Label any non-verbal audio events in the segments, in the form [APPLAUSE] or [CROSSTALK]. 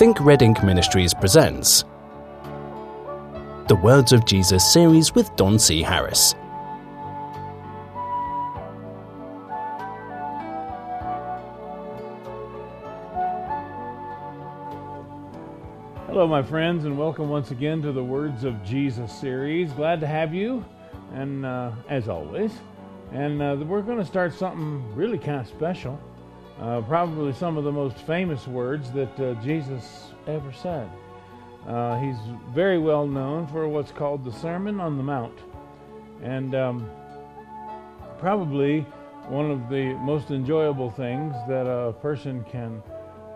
Think Red Ink Ministries presents the Words of Jesus series with Don C. Harris. Hello, my friends, and welcome once again to the Words of Jesus series. Glad to have you, and uh, as always, and uh, we're going to start something really kind of special. Uh, probably some of the most famous words that uh, Jesus ever said. Uh, he's very well known for what's called the Sermon on the Mount, and um, probably one of the most enjoyable things that a person can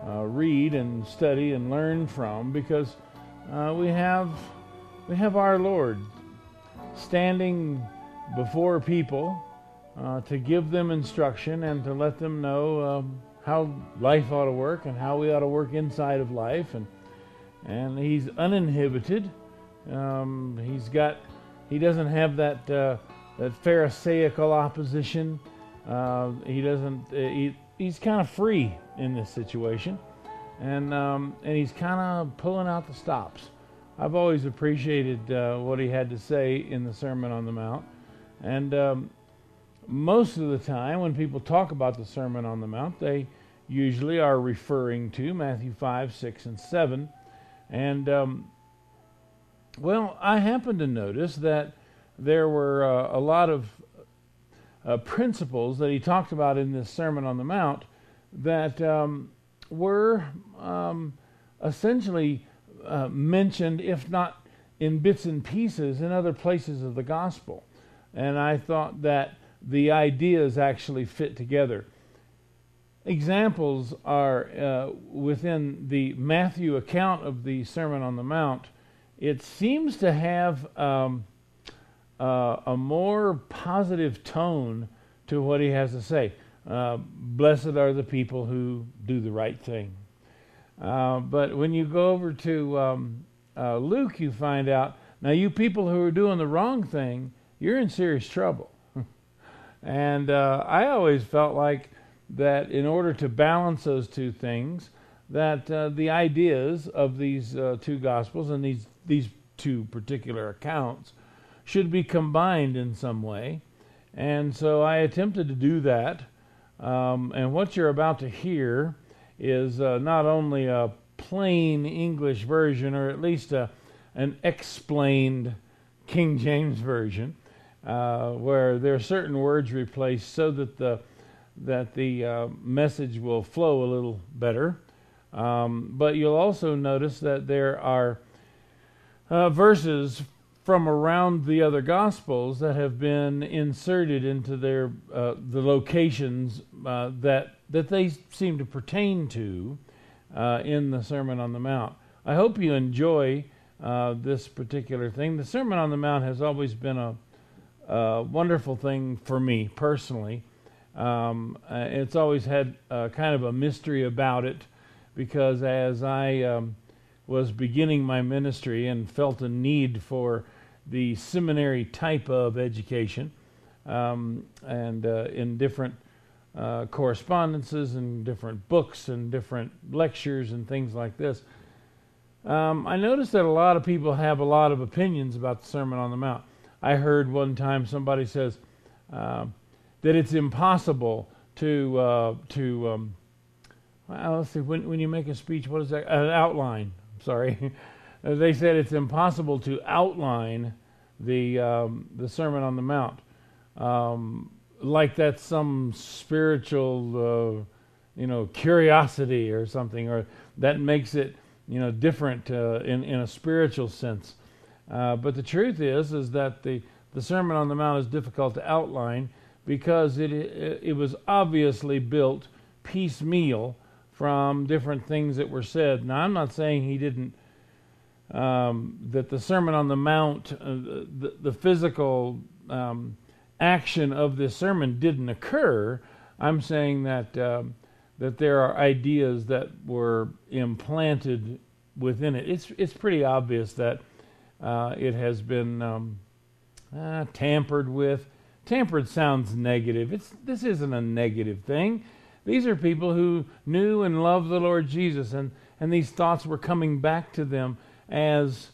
uh, read and study and learn from because uh, we have we have our Lord standing before people uh, to give them instruction and to let them know um, how life ought to work and how we ought to work inside of life and and he's uninhibited. Um, he's got he doesn't have that uh, that pharisaical opposition. Uh, he doesn't. Uh, he, he's kind of free in this situation, and um, and he's kind of pulling out the stops. I've always appreciated uh, what he had to say in the Sermon on the Mount, and um, most of the time when people talk about the Sermon on the Mount, they usually are referring to Matthew five, six, and seven, and um, well, I happened to notice that there were uh, a lot of uh, principles that he talked about in this Sermon on the Mount that um, were um, essentially uh, mentioned, if not in bits and pieces, in other places of the gospel. And I thought that the ideas actually fit together. Examples are uh, within the Matthew account of the Sermon on the Mount. It seems to have um, uh, a more positive tone to what he has to say. Uh, blessed are the people who do the right thing. Uh, but when you go over to um, uh, Luke, you find out now, you people who are doing the wrong thing, you're in serious trouble. And uh, I always felt like that in order to balance those two things, that uh, the ideas of these uh, two gospels and these these two particular accounts should be combined in some way. And so I attempted to do that. Um, and what you're about to hear is uh, not only a plain English version, or at least a, an explained King James version, uh, where there are certain words replaced so that the that the uh, message will flow a little better. Um, but you'll also notice that there are uh, verses from around the other gospels that have been inserted into their uh, the locations uh, that that they seem to pertain to uh, in the Sermon on the Mount. I hope you enjoy this particular thing. The Sermon on the Mount has always been a, a wonderful thing for me personally. Um, uh, it's always had kind of a mystery about it because as I um, was beginning my ministry and felt a need for the seminary type of education um, and uh, in different uh, correspondences and different books and different lectures and things like this. Um, I noticed that a lot of people have a lot of opinions about the Sermon on the Mount. I heard one time somebody says, uh, that it's impossible to uh, to um, well, let's see when when you make a speech, what is that? An outline. Sorry, [LAUGHS] they said it's impossible to outline the um, the Sermon on the Mount um, like that's some spiritual uh, you know curiosity or something, or that makes it you know different uh, in in a spiritual sense. Uh, but the truth is is that the the Sermon on the Mount is difficult to outline because it, it was obviously built piecemeal from different things that were said. Now, I'm not saying he didn't, um, that the Sermon on the Mount, uh, the, the physical um, action of this sermon didn't occur. I'm saying that, um, that there are ideas that were implanted within it. It's, it's pretty obvious that uh, it has been um, uh, tampered with Tampered sounds negative. It's, this isn't a negative thing. These are people who knew and loved the Lord Jesus, and, and these thoughts were coming back to them as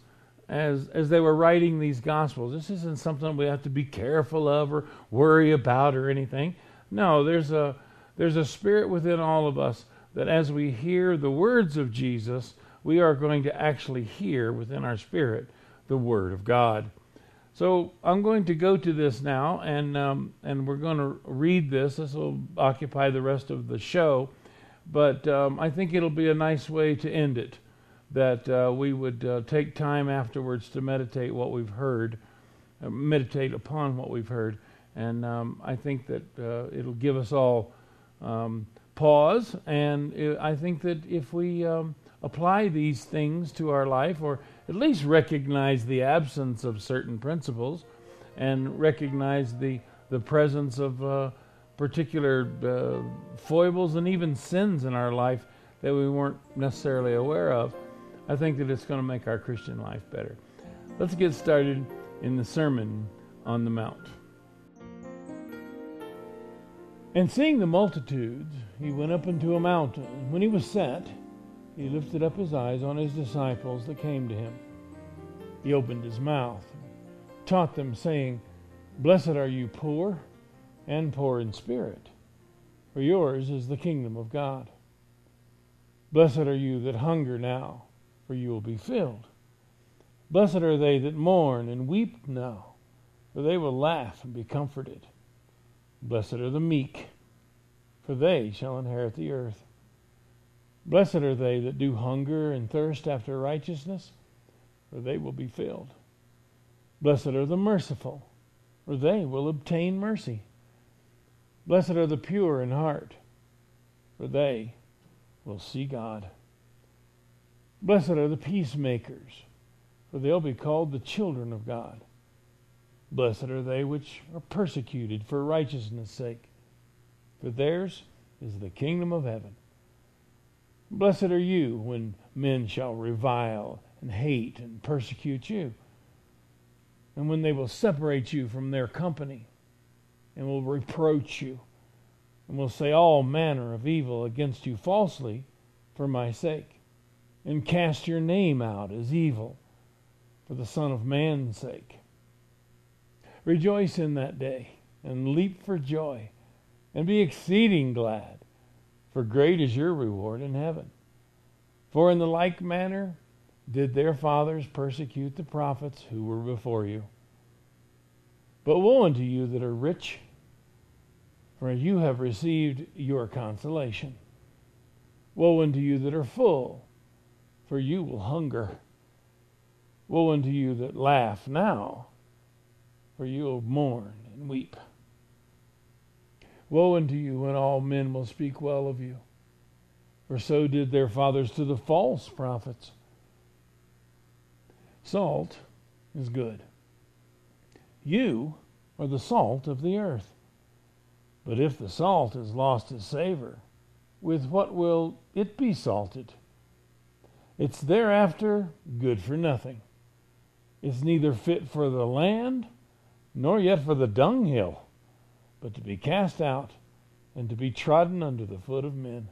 as as they were writing these gospels. This isn't something we have to be careful of or worry about or anything. No, there's a there's a spirit within all of us that as we hear the words of Jesus, we are going to actually hear within our spirit the word of God. So I'm going to go to this now, and um, and we're going to read this. This will occupy the rest of the show, but um, I think it'll be a nice way to end it. That uh, we would uh, take time afterwards to meditate what we've heard, uh, meditate upon what we've heard, and um, I think that uh, it'll give us all um, pause. And it, I think that if we um, apply these things to our life, or at least recognize the absence of certain principles and recognize the, the presence of uh, particular uh, foibles and even sins in our life that we weren't necessarily aware of, I think that it's going to make our Christian life better. Let's get started in the Sermon on the Mount. And seeing the multitudes, he went up into a mountain. When he was set, he lifted up his eyes on his disciples that came to him. He opened his mouth, taught them, saying, Blessed are you poor, and poor in spirit, for yours is the kingdom of God. Blessed are you that hunger now, for you will be filled. Blessed are they that mourn and weep now, for they will laugh and be comforted. Blessed are the meek, for they shall inherit the earth. Blessed are they that do hunger and thirst after righteousness, for they will be filled. Blessed are the merciful, for they will obtain mercy. Blessed are the pure in heart, for they will see God. Blessed are the peacemakers, for they'll be called the children of God. Blessed are they which are persecuted for righteousness' sake, for theirs is the kingdom of heaven. Blessed are you when men shall revile and hate and persecute you, and when they will separate you from their company, and will reproach you, and will say all manner of evil against you falsely for my sake, and cast your name out as evil for the Son of Man's sake. Rejoice in that day, and leap for joy, and be exceeding glad, for great is your reward in heaven. For in the like manner did their fathers persecute the prophets who were before you. But woe unto you that are rich, for you have received your consolation. Woe unto you that are full, for you will hunger. Woe unto you that laugh now for you will mourn and weep. Woe unto you when all men will speak well of you, for so did their fathers to the false prophets. Salt is good. You are the salt of the earth. But if the salt has lost its savor, with what will it be salted? It's thereafter good for nothing. It's neither fit for the land nor yet for the dunghill, but to be cast out and to be trodden under the foot of men.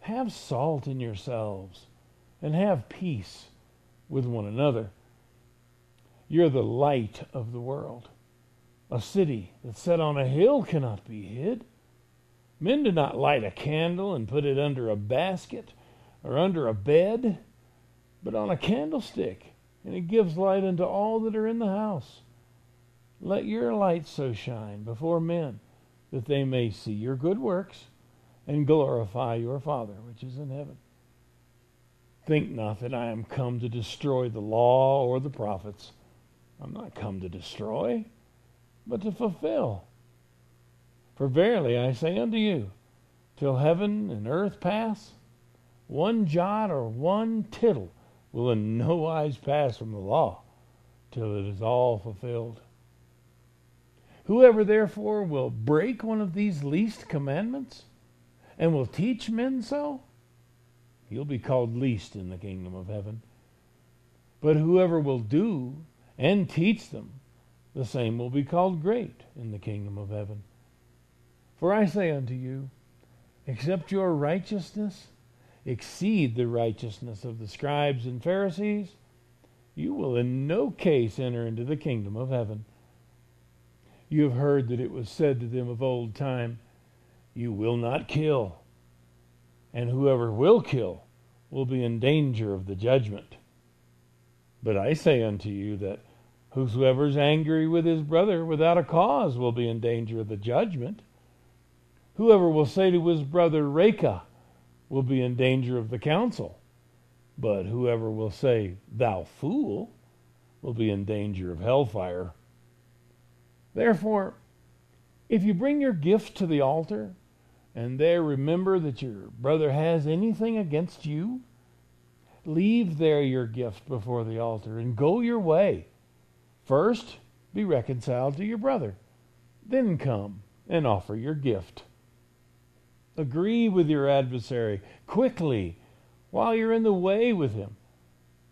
Have salt in yourselves and have peace with one another. You're the light of the world. A city that's set on a hill cannot be hid. Men do not light a candle and put it under a basket or under a bed, but on a candlestick, and it gives light unto all that are in the house. Let your light so shine before men that they may see your good works and glorify your Father which is in heaven. Think not that I am come to destroy the law or the prophets. I'm not come to destroy, but to fulfill. For verily I say unto you, till heaven and earth pass, one jot or one tittle will in no wise pass from the law till it is all fulfilled. Whoever therefore will break one of these least commandments and will teach men so, he'll be called least in the kingdom of heaven. But whoever will do and teach them, the same will be called great in the kingdom of heaven. For I say unto you, except your righteousness exceed the righteousness of the scribes and Pharisees, you will in no case enter into the kingdom of heaven. You have heard that it was said to them of old time, You will not kill, and whoever will kill will be in danger of the judgment. But I say unto you that whosoever is angry with his brother without a cause will be in danger of the judgment. Whoever will say to his brother, Raca, will be in danger of the council. But whoever will say, Thou fool, will be in danger of hellfire. Therefore, if you bring your gift to the altar, and there remember that your brother has anything against you, leave there your gift before the altar and go your way. First, be reconciled to your brother, then come and offer your gift. Agree with your adversary quickly while you're in the way with him,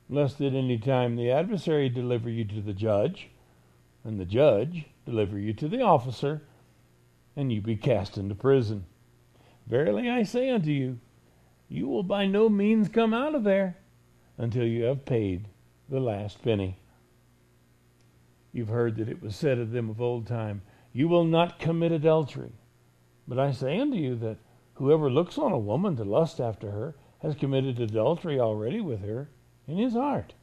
lest at any time the adversary deliver you to the judge, and the judge deliver you to the officer, and you be cast into prison. Verily I say unto you, you will by no means come out of there until you have paid the last penny. You've heard that it was said of them of old time, You will not commit adultery. But I say unto you that whoever looks on a woman to lust after her has committed adultery already with her in his heart.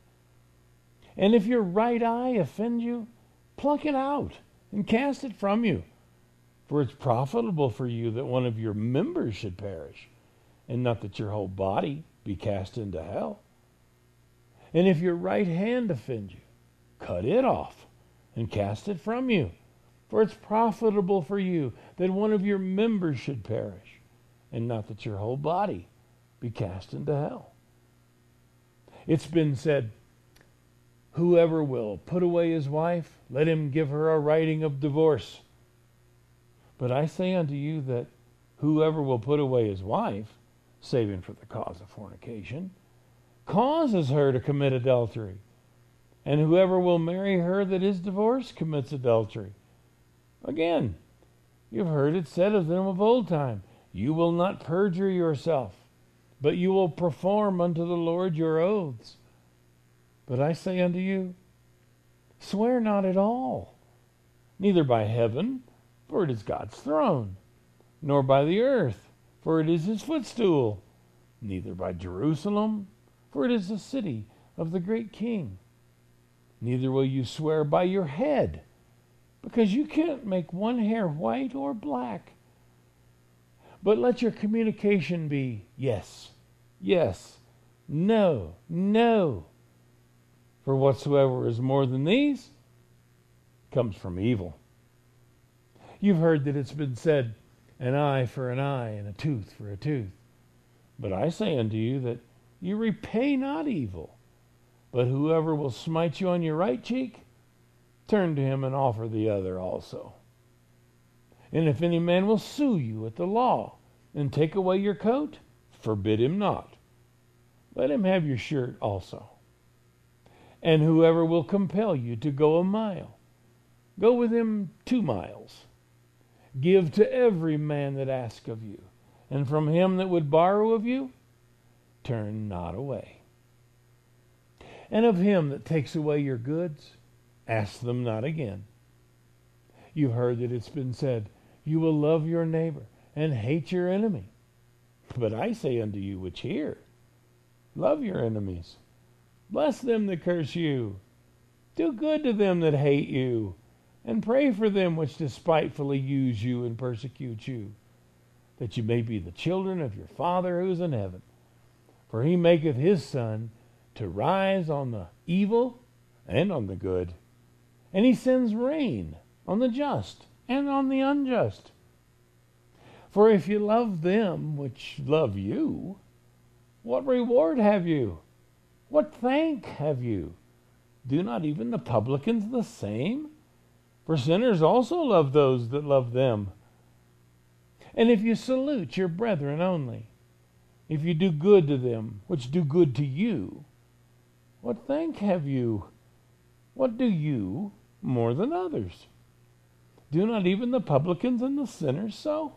And if your right eye offend you, pluck it out and cast it from you. For it's profitable for you that one of your members should perish, and not that your whole body be cast into hell. And if your right hand offend you, cut it off and cast it from you. For it's profitable for you that one of your members should perish, and not that your whole body be cast into hell. It's been said, Whoever will put away his wife, let him give her a writing of divorce. But I say unto you that whoever will put away his wife, saving for the cause of fornication, causes her to commit adultery. And whoever will marry her that is divorced commits adultery. Again, you've heard it said of them of old time, You will not perjure yourself, but you will perform unto the Lord your oaths. But I say unto you, Swear not at all, neither by heaven, for it is God's throne, nor by the earth, for it is his footstool, neither by Jerusalem, for it is the city of the great king. Neither will you swear by your head, because you can't make one hair white or black. But let your communication be yes, yes, no, no. For whatsoever is more than these comes from evil. You've heard that it's been said, an eye for an eye and a tooth for a tooth. But I say unto you that you repay not evil. But whoever will smite you on your right cheek, turn to him and offer the other also. And if any man will sue you at the law and take away your coat, forbid him not. Let him have your shirt also. And whoever will compel you to go a mile, go with him two miles. Give to every man that asks of you, and from him that would borrow of you, turn not away. And of him that takes away your goods, ask them not again. You've heard that it's been said, You will love your neighbor and hate your enemy. But I say unto you which hear, Love your enemies, bless them that curse you, do good to them that hate you, and pray for them which despitefully use you and persecute you, that you may be the children of your Father who is in heaven. For he maketh his sun to rise on the evil and on the good. And he sends rain on the just and on the unjust. For if you love them which love you, what reward have you? What thank have you? Do not even the publicans the same? For sinners also love those that love them. And if you salute your brethren only, if you do good to them, which do good to you, what thank have you? What do you more than others? Do not even the publicans and the sinners so?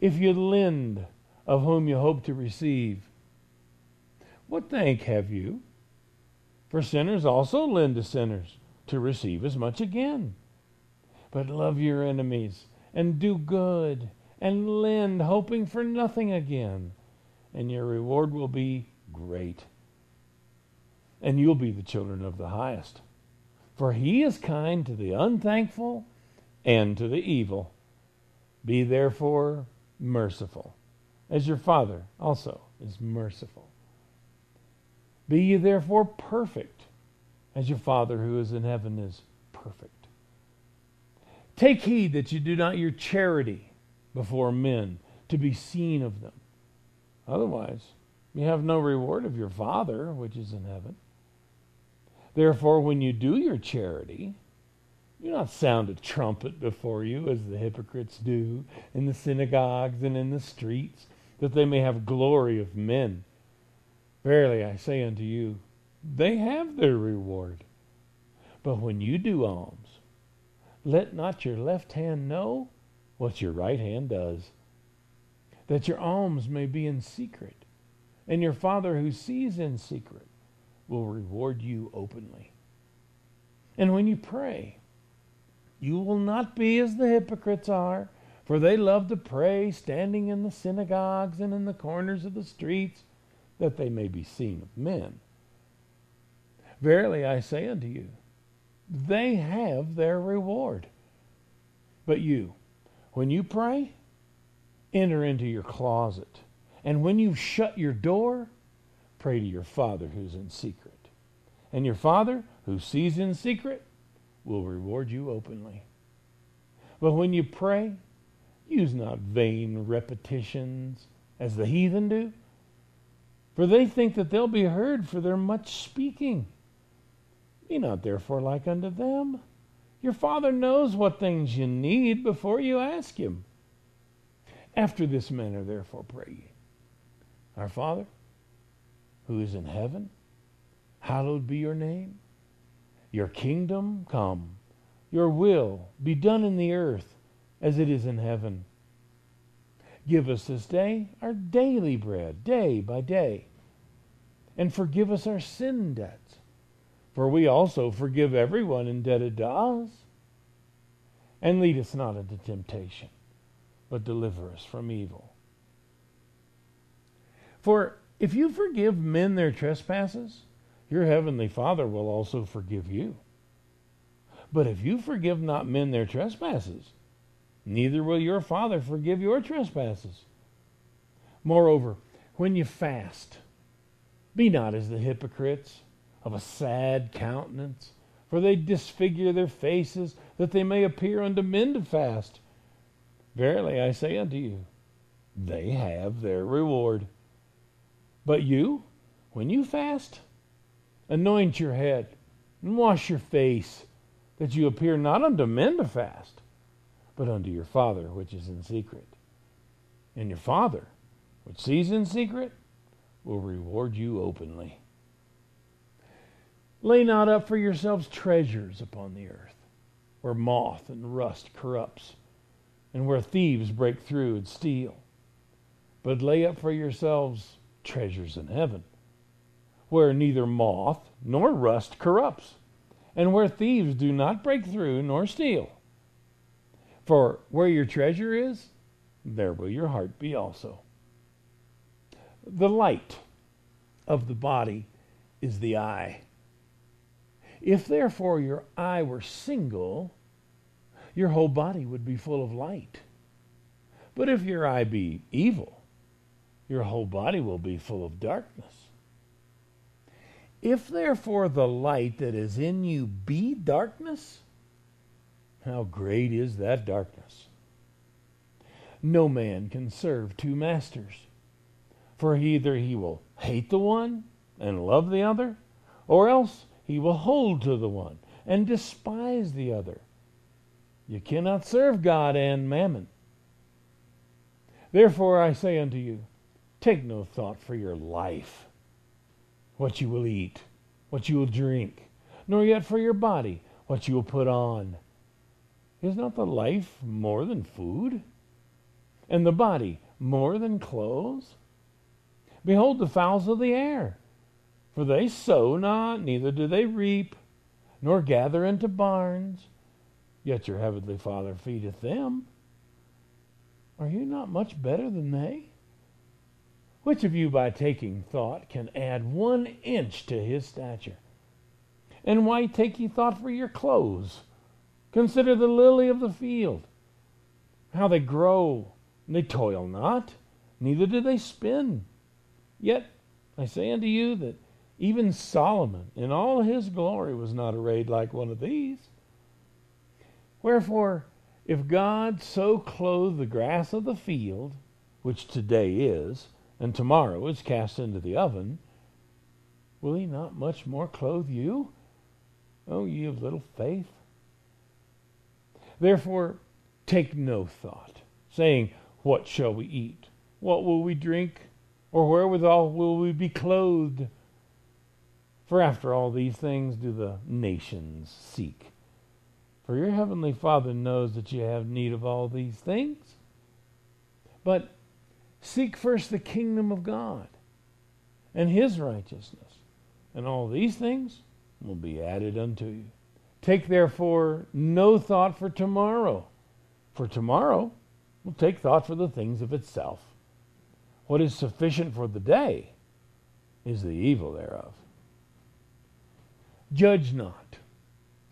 If you lend of whom you hope to receive. What thank have you? For sinners also lend to sinners to receive as much again. But love your enemies and do good and lend, hoping for nothing again, and your reward will be great. And you'll be the children of the highest. For he is kind to the unthankful and to the evil. Be therefore merciful, as your Father also is merciful. Be ye therefore perfect, as your Father who is in heaven is perfect. Take heed that you do not your charity before men to be seen of them. Otherwise, you have no reward of your Father which is in heaven. Therefore, when you do your charity, do not sound a trumpet before you, as the hypocrites do in the synagogues and in the streets, that they may have glory of men. Verily I say unto you, they have their reward. But when you do alms, let not your left hand know what your right hand does, that your alms may be in secret, and your Father who sees in secret will reward you openly. And when you pray, you will not be as the hypocrites are, for they love to pray standing in the synagogues and in the corners of the streets, that they may be seen of men. Verily I say unto you, they have their reward. But you, when you pray, enter into your closet, and when you've shut your door, pray to your Father who's in secret. And your Father, who sees in secret, will reward you openly. But when you pray, use not vain repetitions as the heathen do, for they think that they'll be heard for their much speaking. Be not therefore like unto them. Your Father knows what things you need before you ask Him. After this manner, therefore, pray ye Our Father, who is in heaven, hallowed be your name. Your kingdom come, your will be done in the earth as it is in heaven. Give us this day our daily bread, day by day. And forgive us our sin debts, for we also forgive everyone indebted to us. And lead us not into temptation, but deliver us from evil. For if you forgive men their trespasses, your heavenly Father will also forgive you. But if you forgive not men their trespasses, neither will your Father forgive your trespasses. Moreover, when you fast, be not as the hypocrites of a sad countenance, for they disfigure their faces, that they may appear unto men to fast. Verily I say unto you, they have their reward. But you, when you fast, Anoint your head and wash your face, that you appear not unto men to fast, but unto your Father which is in secret. And your Father, which sees in secret, will reward you openly. Lay not up for yourselves treasures upon the earth, where moth and rust corrupts, and where thieves break through and steal. But lay up for yourselves treasures in heaven where neither moth nor rust corrupts, and where thieves do not break through nor steal. For where your treasure is, there will your heart be also. The light of the body is the eye. If therefore your eye were single, your whole body would be full of light. But if your eye be evil, your whole body will be full of darkness. If therefore the light that is in you be darkness, how great is that darkness? No man can serve two masters, for either he will hate the one and love the other, or else he will hold to the one and despise the other. You cannot serve God and mammon. Therefore I say unto you, take no thought for your life what you will eat, what you will drink, nor yet for your body, what you will put on. Is not the life more than food, and the body more than clothes? Behold the fowls of the air, for they sow not, neither do they reap, nor gather into barns, yet your heavenly Father feedeth them. Are you not much better than they? Which of you, by taking thought, can add one inch to his stature? And why take ye thought for your clothes? Consider the lily of the field, how they grow. They toil not, neither do they spin. Yet I say unto you that even Solomon in all his glory was not arrayed like one of these. Wherefore, if God so clothe the grass of the field, which today is, and tomorrow is cast into the oven, will he not much more clothe you, O ye of little faith? Therefore, take no thought, saying, What shall we eat? What will we drink? Or wherewithal will we be clothed? For after all these things do the nations seek. For your heavenly Father knows that you have need of all these things. But seek first the kingdom of God and his righteousness, and all these things will be added unto you. Take therefore no thought for tomorrow, for tomorrow will take thought for the things of itself. What is sufficient for the day is the evil thereof. Judge not,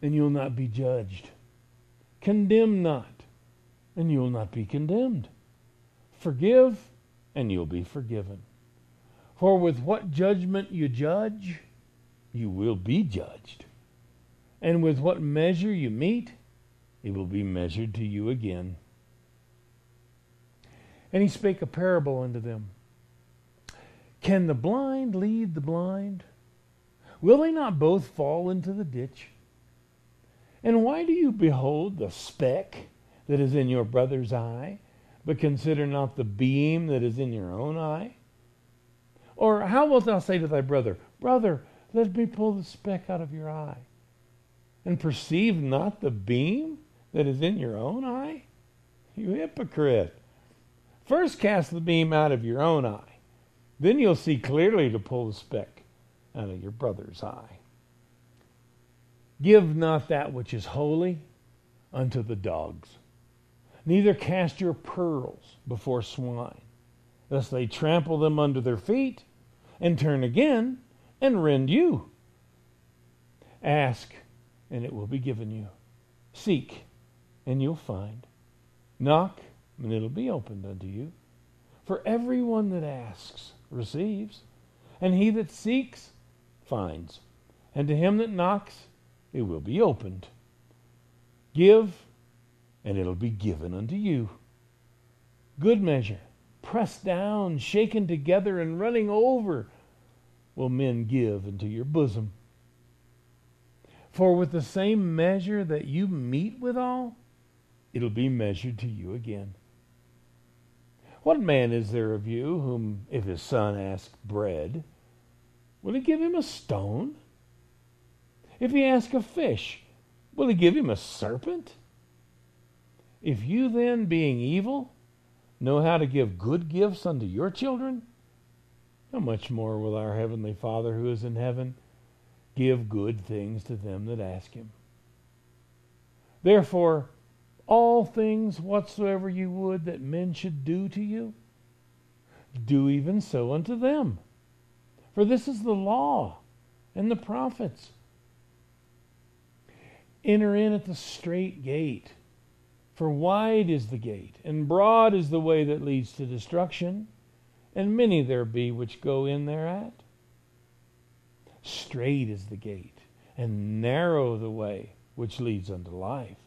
and you'll not be judged. Condemn not, and you'll not be condemned. Forgive, and you'll be forgiven. For with what judgment you judge, you will be judged. And with what measure you mete, it will be measured to you again. And he spake a parable unto them Can the blind lead the blind? Will they not both fall into the ditch? And why do you behold the speck that is in your brother's eye, but consider not the beam that is in your own eye? Or how wilt thou say to thy brother, Brother, let me pull the speck out of your eye, and perceive not the beam that is in your own eye? You hypocrite. First cast the beam out of your own eye. Then you'll see clearly to pull the speck out of your brother's eye. Give not that which is holy unto the dogs, neither cast your pearls before swine, lest they trample them under their feet, and turn again and rend you. Ask, and it will be given you. Seek, and you'll find. Knock, and it'll be opened unto you. For everyone that asks receives, and he that seeks finds, and to him that knocks, it will be opened. Give, and it'll be given unto you. Good measure, pressed down, shaken together, and running over, will men give into your bosom. For with the same measure that you mete withal, it'll be measured to you again. What man is there of you whom, if his son asks bread, Will he give him a stone? If he ask a fish, will he give him a serpent? If you then, being evil, know how to give good gifts unto your children, how much more will our heavenly Father who is in heaven give good things to them that ask him? Therefore, all things whatsoever you would that men should do to you, do even so unto them. For this is the law and the prophets. Enter in at the strait gate. For wide is the gate, and broad is the way that leads to destruction, and many there be which go in thereat. Strait is the gate, and narrow the way which leads unto life,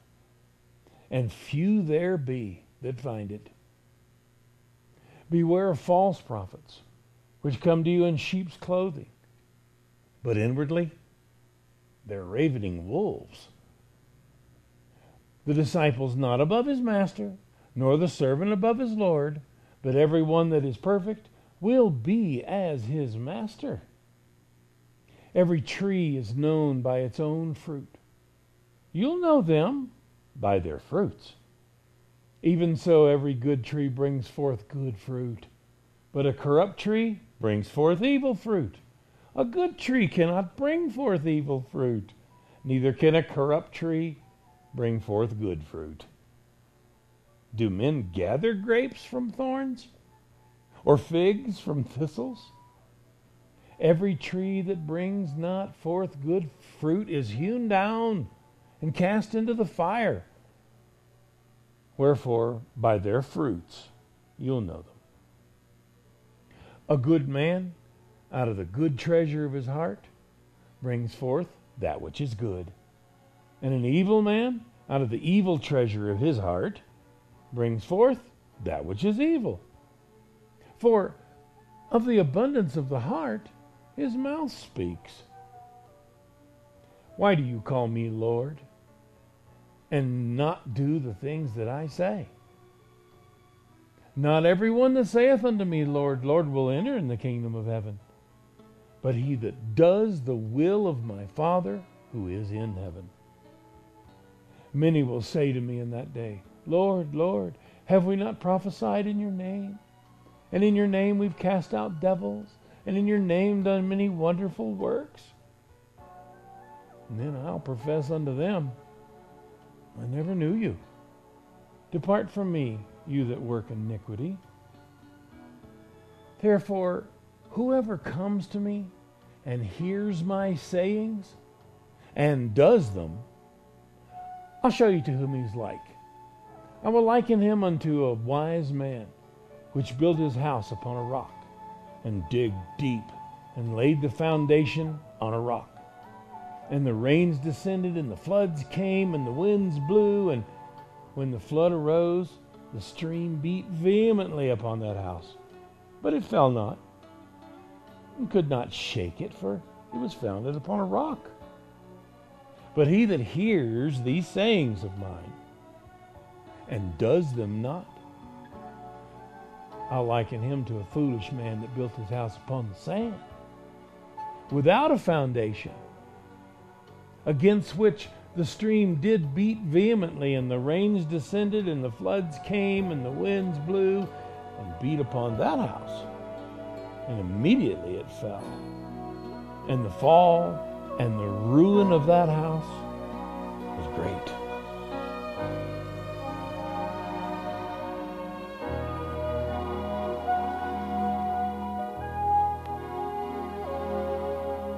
and few there be that find it. Beware of false prophets which come to you in sheep's clothing, but inwardly they're ravening wolves. The disciple's not above his master, nor the servant above his Lord, but every one that is perfect will be as his master. Every tree is known by its own fruit. You'll know them by their fruits. Even so, every good tree brings forth good fruit, but a corrupt tree brings forth evil fruit. A good tree cannot bring forth evil fruit, neither can a corrupt tree bring forth good fruit. Do men gather grapes from thorns, or figs from thistles? Every tree that brings not forth good fruit is hewn down and cast into the fire. Wherefore, by their fruits you'll know them. A good man, out of the good treasure of his heart, brings forth that which is good. And an evil man, out of the evil treasure of his heart, brings forth that which is evil. For of the abundance of the heart, his mouth speaks. Why do you call me Lord and not do the things that I say? Not everyone that saith unto me, Lord, Lord, will enter in the kingdom of heaven, but he that does the will of my Father who is in heaven. Many will say to me in that day, Lord, Lord, have we not prophesied in your name? And in your name we've cast out devils, and in your name done many wonderful works. And then I'll profess unto them, I never knew you. Depart from me, you that work iniquity. Therefore, whoever comes to me and hears my sayings and does them, I'll show you to whom he's like. I will liken him unto a wise man which built his house upon a rock and dig deep and laid the foundation on a rock. And the rains descended and the floods came and the winds blew and when the flood arose, the stream beat vehemently upon that house. But it fell not, and could not shake it, for it was founded upon a rock. But he that hears these sayings of mine and does them not, I'll liken him to a foolish man that built his house upon the sand, without a foundation, against which the stream did beat vehemently, and the rains descended, and the floods came, and the winds blew, and beat upon that house. And immediately it fell. And the fall and the ruin of that house was great.